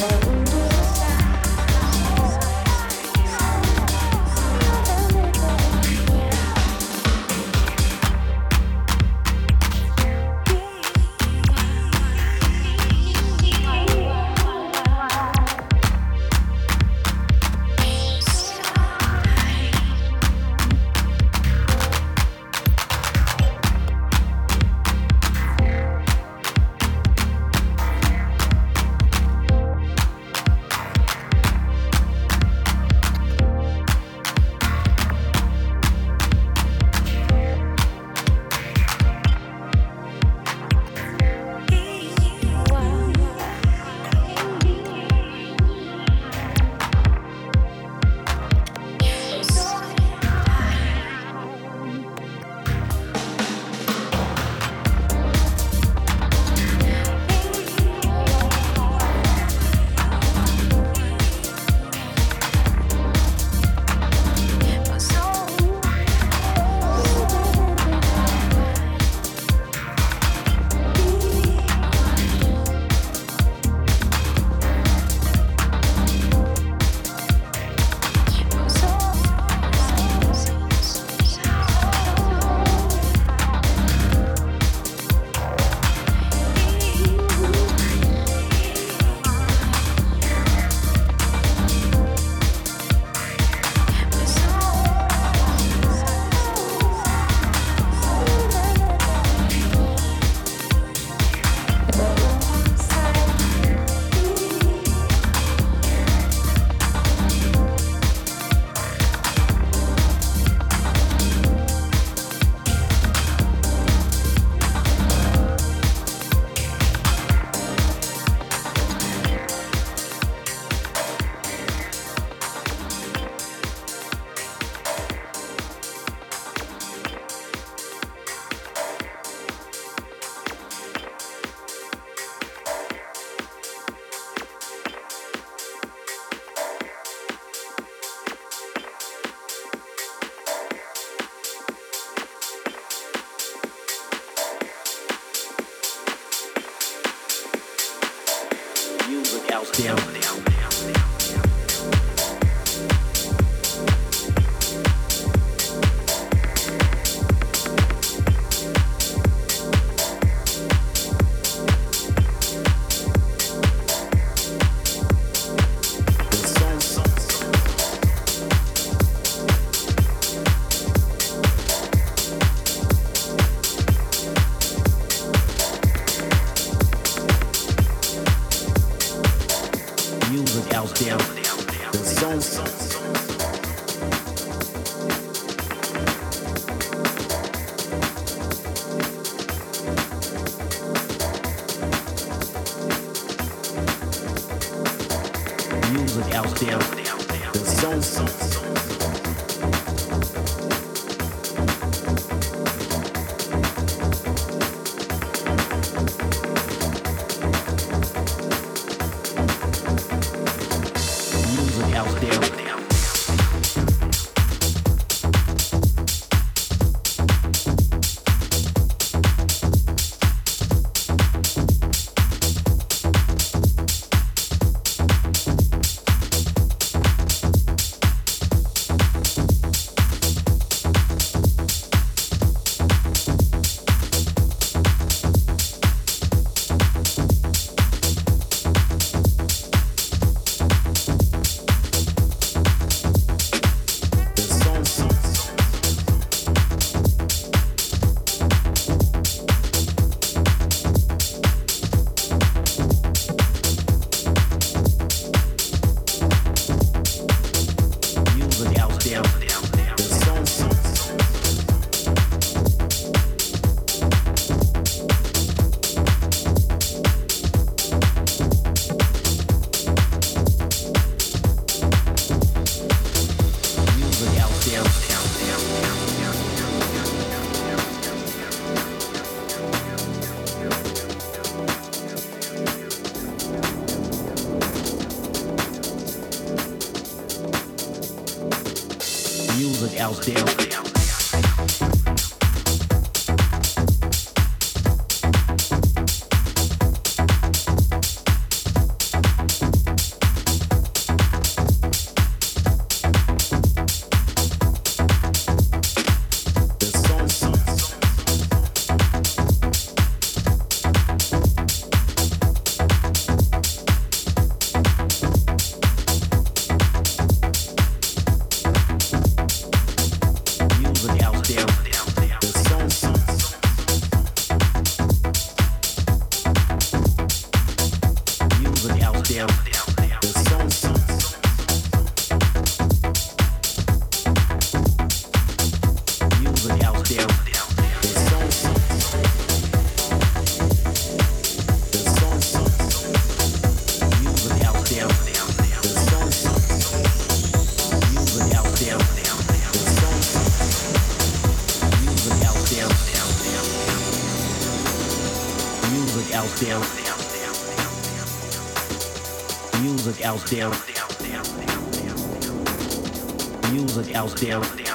love. There. Music out there.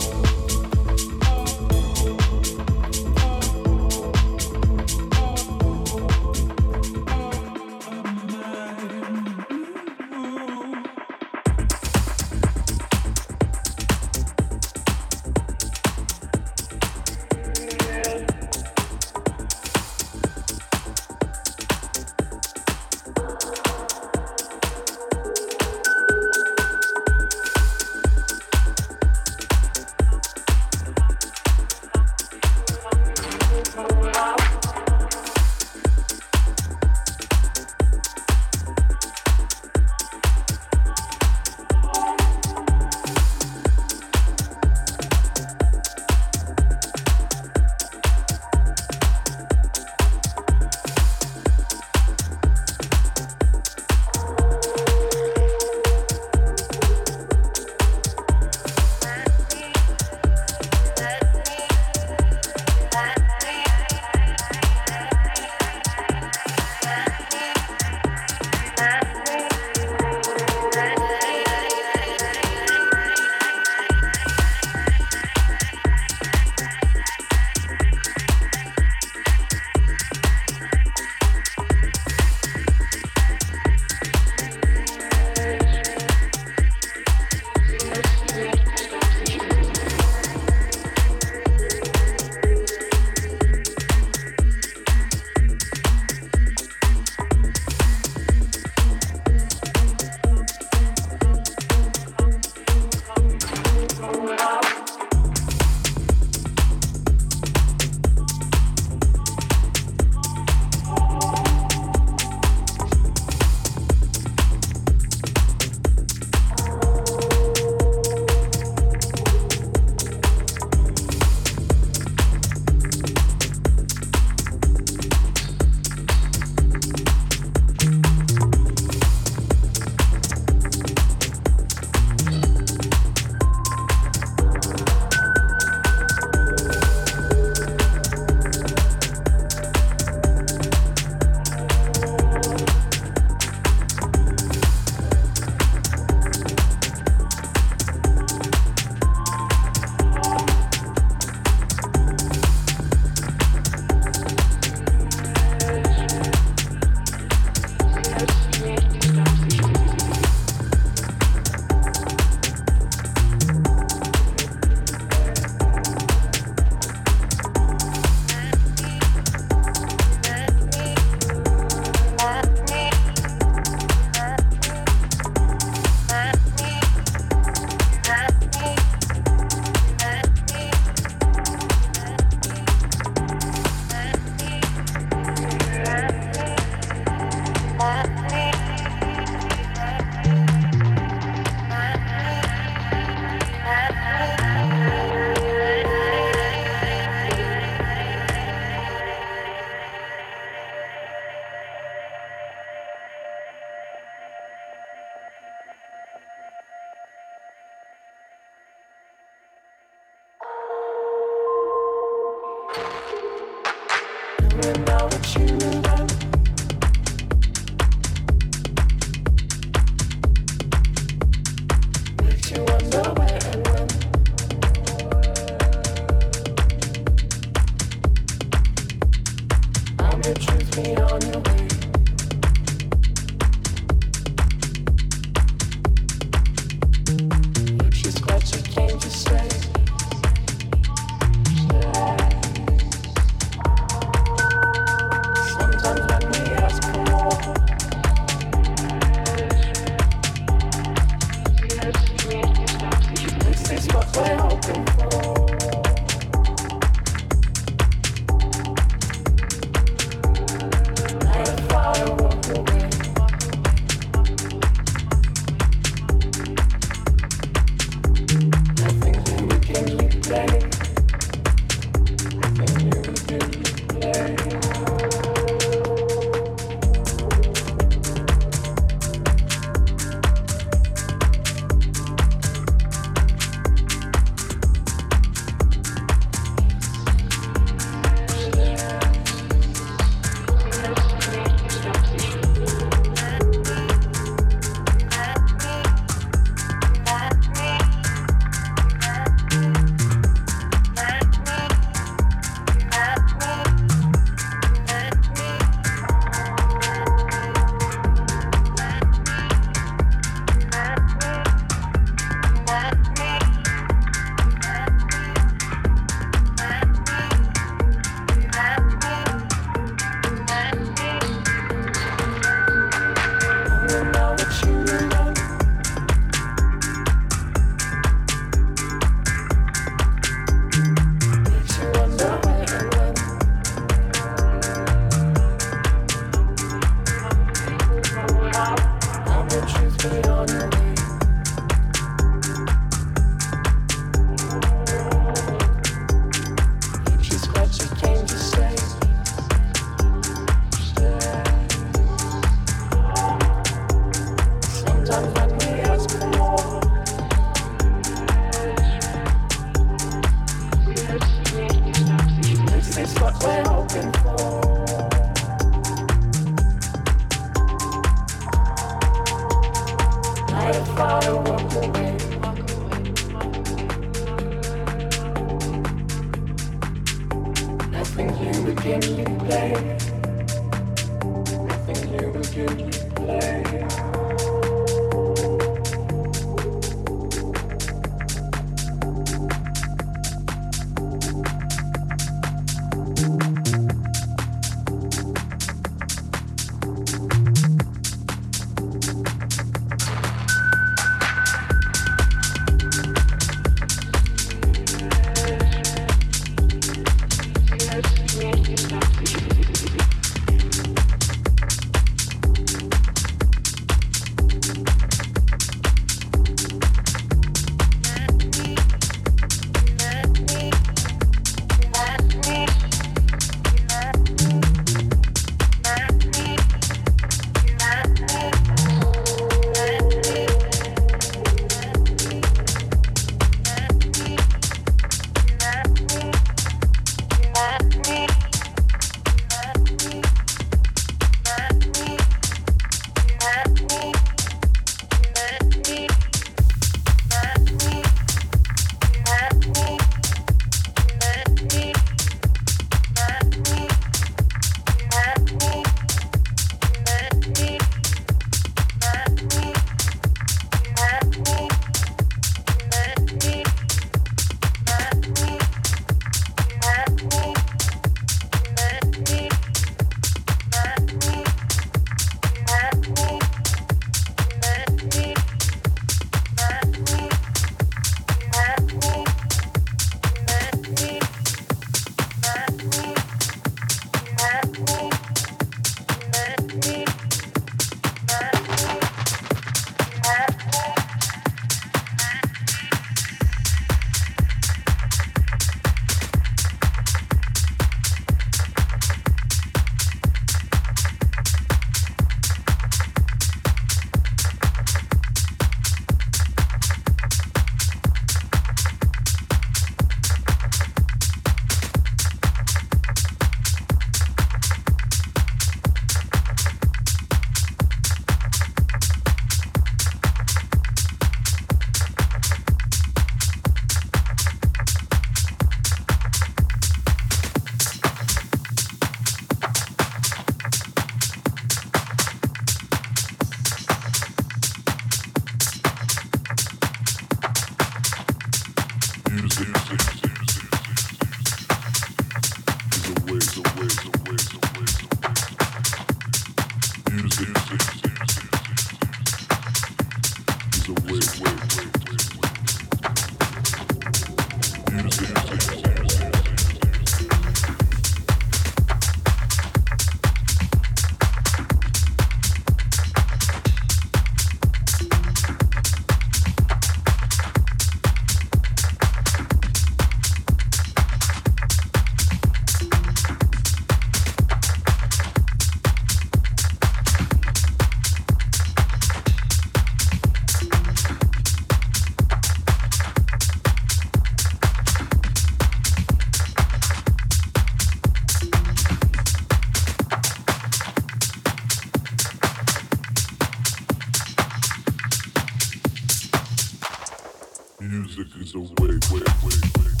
music is a way, way, way, way.